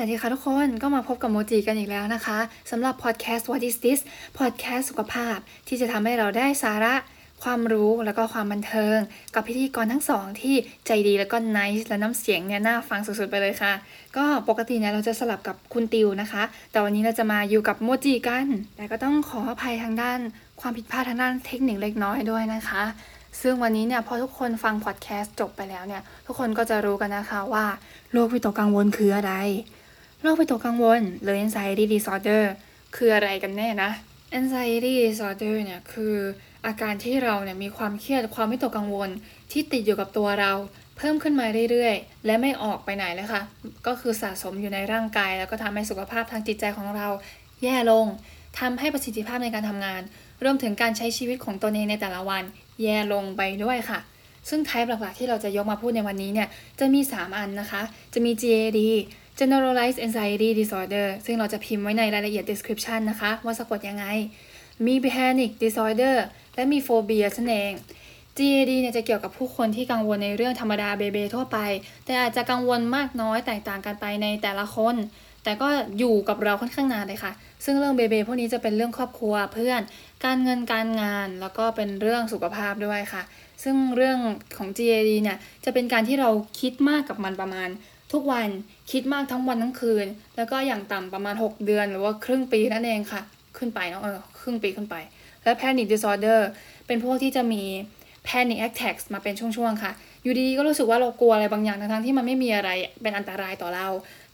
สวัสดีค่ะทุกคนก็มาพบกับโมจิกันอีกแล้วนะคะสำหรับพอดแคสต์ What is this พอดแคสต์สุขภาพ ที่จะทำให้เราได้สาระความรู้แล้วก็ความบันเทิง กับพิธีกรทั้งสองที่ใจดีแล้วก็ nice และน้ำเสียงเนี่ยน่าฟังสุดๆไปเลยค่ะ ก็ปกติเนี่ยเราจะสลับกับคุณติวนะคะ แต่วันนี้เราจะมาอยู่กับโมจิกัน แต่ก็ต้องขออภัยทางด้าน ความผิดพลาดทางด้านเทคนิคเล็กน้อยด้วยนะคะ ซึ่งวันนี้เนี่ยพอทุกคนฟังพอดแคสต์จบไปแล้วเนี่ยทุกคนก็จะรู้กันนะคะว่าโรควิตกกังวลคืออะไร โรควิตกกังวลหรือ anxiety disorder คืออะไรกันแน่นะ anxiety disorder เนี่ยคืออาการที่เราเนี่ยมีความเครียดความวิตกกังวล ที่ติดอยู่กับตัวเรา เพิ่มขึ้นมาเรื่อยๆ และไม่ออกไปไหนเลยค่ะ ก็คือสะสมอยู่ในร่างกาย แล้วก็ทำให้สุขภาพทางจิตใจของเราแย่ลงทำให้ประสิทธิภาพในการทำงาน รวมถึงการใช้ชีวิตของตนเองในแต่ละวัน แย่ลงไปด้วยค่ะ ซึ่งไทป์หลักๆที่เราจะยกมาพูดในวันนี้เนี่ยจะมี 3 อันนะคะ จะมี GAD Generalized Anxiety Disorder ซึ่งเราจะพิมพ์ไว้ในรายละเอียด description นะคะ ว่าสะกดยังไง มี Panic Disorder และมี Phobia นั่นเอง GAD เนี่ยจะเกี่ยวกับผู้คนที่กังวลในเรื่องธรรมดาเบเบทั่วไป แต่อาจจะกังวลมากน้อยแตกต่างกันไปในแต่ละคน แต่ก็อยู่กับเราค่อนข้างนานเลยค่ะ ซึ่งเรื่องเบเบพวกนี้จะเป็นเรื่องครอบครัวเพื่อน การเงินการงานแล้วก็เป็นเรื่องสุขภาพด้วยค่ะ ซึ่งเรื่องของ GAD เนี่ยจะเป็นการที่เราคิดมากกับมันประมาณ ทุกวันคิดมากทั้งวันทั้งคืน แล้วก็อย่างต่ำประมาณ 6 เดือนหรือว่าครึ่งปีนั่นเองค่ะ ขึ้นไปเนาะเออครึ่งปีขึ้นไป และ panic disorder เป็นพวกที่จะมี panic attacks มาเป็นช่วงๆค่ะ อยู่ดีๆก็รู้สึกว่าเรากลัวอะไรบางอย่างทั้งๆที่มันไม่มีอะไรเป็นอันตรายต่อเรา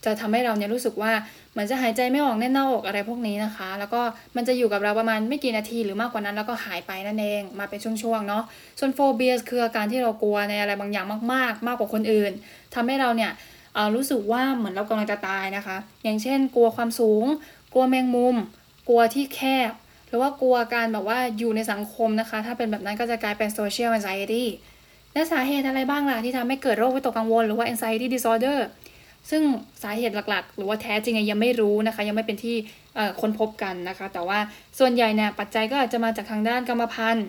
จะทำให้เราเนี่ยรู้สึกว่าเหมือนจะหายใจไม่ออกแน่นหน้าอกอะไรพวกนี้นะคะ แล้วก็มันจะอยู่กับเราประมาณไม่กี่นาทีหรือมากกว่านั้นแล้วก็หายไปนั่นเองมาเป็นช่วงๆเนาะส่วนโฟเบียคืออาการที่เรากลัวในอะไรบางอย่างมากๆ มากกว่าคนอื่นทำให้เราเนี่ย รู้สึกว่าเหมือนเรากำลังจะตายนะคะ อย่างเช่น กลัวความสูง กลัวแมงมุม กลัวที่แคบ หรือว่ากลัวการแบบว่าอยู่ในสังคมนะคะ ถ้าเป็นแบบนั้นก็จะกลายเป็น social anxiety และสาเหตุอะไรบ้างล่ะที่ทำให้เกิดโรควิตกกังวลหรือว่า anxiety disorder ซึ่งสาเหตุหลักๆ หรือว่าแท้จริงยังไม่รู้นะคะ ยังไม่เป็นที่ค้นพบกันนะคะ แต่ว่าส่วนใหญ่เนี่ยปัจจัยก็อาจจะมาจากทางด้านกรรมพันธุ์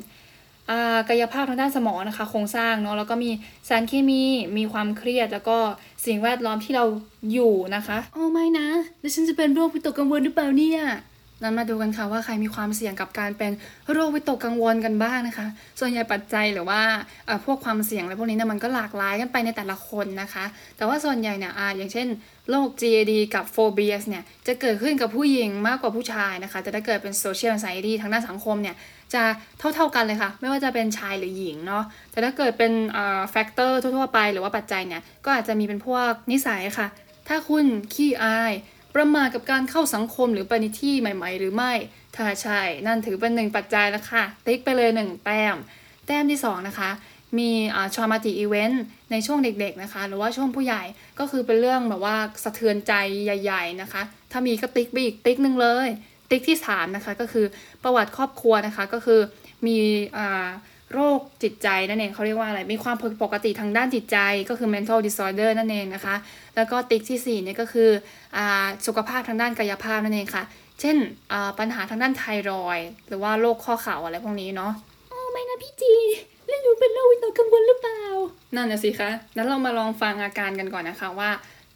กายภาพทางด้านสมองนะคะโครงสร้างเนาะแล้วก็มีสารเคมีมีความเครียด แล้วก็สิ่งแวดล้อมที่เราอยู่นะคะโอ้ไม่นะ แล้วฉันจะเป็นโรควิตกกังวลหรือเปล่าเนี่ย นั้นมาดูกันค่ะว่าใครมีความเสี่ยงกับการเป็นโรควิตกกังวลกันบ้างนะคะ ส่วนใหญ่ปัจจัยหรือว่าพวกความเสี่ยงอะไรพวกนี้เนี่ยมันก็หลากหลายกันไปในแต่ละคนนะคะ แต่ว่าส่วนใหญ่เนี่ยอย่างเช่นโรค GAD กับ phobias เนี่ยจะเกิดขึ้นกับผู้หญิงมากกว่าผู้ชายนะคะ แต่ถ้าเกิดเป็น social anxiety ทางด้านสังคมเนี่ยจะเท่าๆกันเลยค่ะ ไม่ว่าจะเป็นชายหรือหญิงเนาะแต่ถ้าเกิดเป็น factor ทั่วๆไปหรือว่าปัจจัยเนี่ยก็อาจจะมีเป็นพวกนิสัยค่ะ ถ้าคุณขี้อาย ประหม่ากับการเข้าสังคมหรือไปในที่ใหม่ ๆ หรือไม่ ถ้าใช่ นั่นถือเป็นหนึ่งปัจจัยแล้วค่ะ ติ๊กไปเลยหนึ่งแต้ม แต้มที่ 2 นะคะ มีชามาติอีเวนต์ในช่วงเด็กๆนะคะ หรือว่าช่วงผู้ใหญ่ก็คือเป็นเรื่องแบบว่าสะเทือนใจใหญ่ ๆ นะคะ ถ้ามีก็ติ๊กไปอีกติ๊กหนึ่งเลย ติ๊กที่3นะคะก็คือประวัติครอบครัวนะคะก็คือมีอ่า โรคจิตใจนั่นเองเขาเรียกว่าอะไร มีความผิดปกติทางด้านจิตใจก็คือ mental disorder นั่นเองนะคะ แล้วก็ติ๊กที่4เนี่ยก็คืออสุขภาพทางด้านกายภาพนั่นเองค่ะ เช่นปัญหาทางด้านไทรอยหรือว่าโรคข้อเข่าอะไรพวกนี้เนาะโอ้ไม่นะพี่จีเล่นหนูเป็นโรควิตกกังวลหรือเปล่า นั่นนะสิคะนั้นเรามาลองฟังอาการกันก่อนนะคะว่า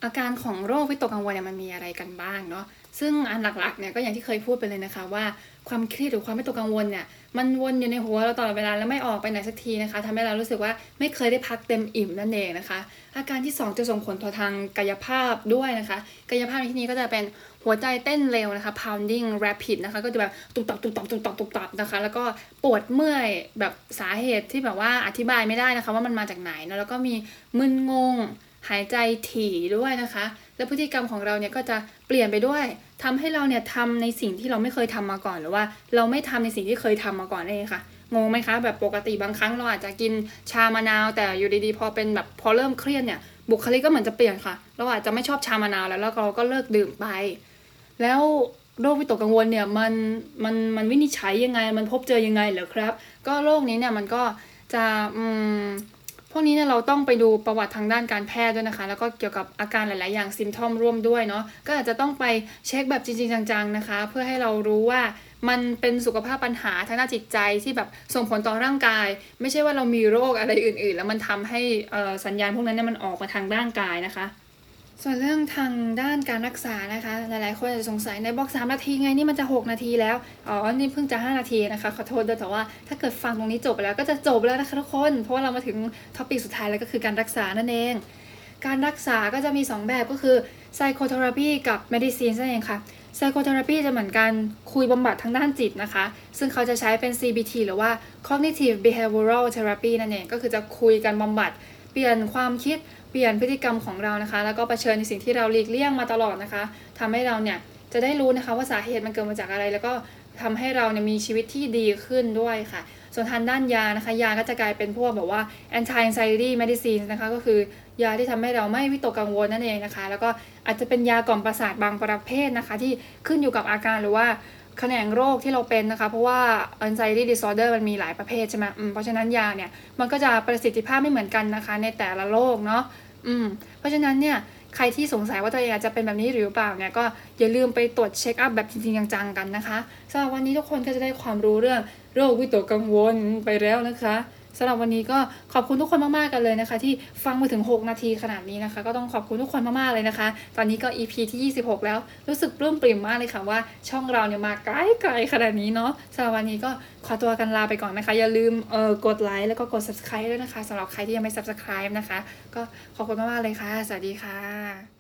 อาการของโรควิตกกังวลเนี่ยมันมีอะไรกันบ้างเนาะ ซึ่งอันหลักๆเนี่ยก็อย่างที่เคยพูดไปเลยนะคะว่าความเครียดหรือความไม่ตกกังวลเนี่ยมันวนอยู่ในหัวเราตลอดเวลาแล้วไม่ออกไปไหนสักทีนะคะทำให้เรารู้สึกว่าไม่เคยได้พักเต็มอิ่มนั่นเองนะคะ อาการที่ 2 จะส่งผลต่อทางกายภาพด้วยนะคะ กายภาพในที่นี้ก็จะเป็นหัวใจเต้นเร็วนะคะ pounding rapid นะคะก็จะแบบตุบตับตุบตับตุบตับตุบตับนะคะ แล้วก็ปวดเมื่อยแบบสาเหตุที่แบบว่าอธิบายไม่ได้นะคะ ว่ามันมาจากไหนนะแล้วก็มีมึนงง หายใจถี่ด้วยนะคะ และพฤติกรรมของเราเนี่ยก็จะเปลี่ยนไปด้วยทำให้เราเนี่ยทำในสิ่งที่เราไม่เคยทำมาก่อน หรือว่าเราไม่ทำในสิ่งที่เคยทำมาก่อนเองค่ะงงไหมคะแบบปกติบางครั้งเราอาจจะกินชามะนาวแต่อยู่ดีๆพอเป็นแบบพอเริ่มเครียดเนี่ยบุคลิกก็เหมือนจะเปลี่ยนค่ะ เราอาจจะไม่ชอบชามะนาวแล้วแล้วเราก็เลิกดื่มไป แล้วโรควิตกกังวลเนี่ยมันมันมันวินิจฉัยยังไง มันพบเจอยังไงเหรอครับ ก็โรคนี้เนี่ยมันก็จะอืม วกนี้เนี่ยเราต้องไปดูประวัติทางด้านการแพทย์ด้วยนะคะ แล้วก็เกี่ยวกับอาการหลาย ๆ อย่างซิมทอมร่วมด้วยเนาะก็อาจจะต้องไปเช็คแบบจริง ๆ จัง ๆ นะคะ เพื่อให้เรารู้ว่ามันเป็นสุขภาพปัญหาทางด้านจิตใจที่แบบส่งผลต่อร่างกาย ไม่ใช่ว่าเรามีโรคอะไรอื่น ๆ แล้วมันทำให้สัญญาณพวกนั้นเนี่ยมันออกมาทางร่างกายนะคะ ส่วนเรื่องทางด้านการรักษานะคะ หลายๆ คนอาจจะสงสัยในบล็อก3นาทีไงนี่มันจะ 6 นาทีแล้ว อ๋อ นี่เพิ่งจะ 5 นาทีนะคะขอโทษด้วยแต่ว่าถ้าเกิดฟังตรงนี้จบไปแล้วก็จะจบแล้วนะคะทุกคน เพราะว่าเรามาถึงท็อปิกสุดท้ายแล้วก็คือการรักษานั่นเอง การรักษาก็จะมี 2 แบบก็คือ psychotherapy กับ medicine นั่นเองค่ะ psychotherapy จะเหมือนกันคุยบำบัดทางด้านจิตนะคะ ซึ่งเขาจะใช้เป็น CBT หรือว่า cognitive behavioral therapy นั่นเองก็คือจะคุยกันบำบัดเปลี่ยนความคิด เปลี่ยนพฤติกรรมของเรานะคะ แล้วก็เผชิญในสิ่งที่เราหลีกเลี่ยงมาตลอดนะคะทำให้เราเนี่ยจะได้รู้นะคะว่าสาเหตุมันเกิดมาจากอะไร แล้วก็ทำให้เราเนี่ยมีชีวิตที่ดีขึ้นด้วยค่ะ ส่วนทางด้านยานะคะ ยาก็จะกลายเป็นพวกแบบว่า anti anxiety medicine นะคะ ก็คือยาที่ทำให้เราไม่วิตกกังวลนั่นเองนะคะ แล้วก็อาจจะเป็นยากล่อมประสาทบางประเภทนะคะ ที่ขึ้นอยู่กับอาการหรือว่า แขนงโรคที่เราเป็นนะคะ เพราะว่า anxiety disorder มันมีหลายประเภทใช่ไหมมเพราะฉะนั้นยาเนี่ยมันก็จะประสิทธิภาพไม่เหมือนกันนะคะ ในแต่ละโรคเนาะอืมเพราะฉะนั้นเนี่ยใครที่สงสัยว่าตัวเองอาจจะเป็นแบบนี้หรือเปล่าเนี่ยก็อย่าลืมไปตรวจเช็คอัพแบบจริงๆจังๆกันนะคะสำหรับวันนี้ทุกคนก็จะได้ความรู้เรื่องโรควิตกกังวลไปแล้วนะคะ สำหรับวันนี้ก็ขอบคุณทุกคนมากๆกันเลยนะคะ ที่ฟังมาถึง 6 นาทีขนาดนี้นะคะ ก็ต้องขอบคุณทุกคนมากๆเลยนะคะ ตอนนี้ก็ EP ที่ 26 แล้วรู้สึกปลื้มปริ่มมากเลยค่ะว่า ช่องเราเนี่ยมาไกลๆขนาดนี้เนาะสำหรับวันนี้ก็ขอตัวกันลาไปก่อนนะคะ อย่าลืมเออกดไลค์แล้วก็กด subscribe ด้วยนะคะสำหรับใครที่ยังไม่ subscribe นะคะ ก็ขอบคุณมากๆเลยค่ะ สวัสดีค่ะ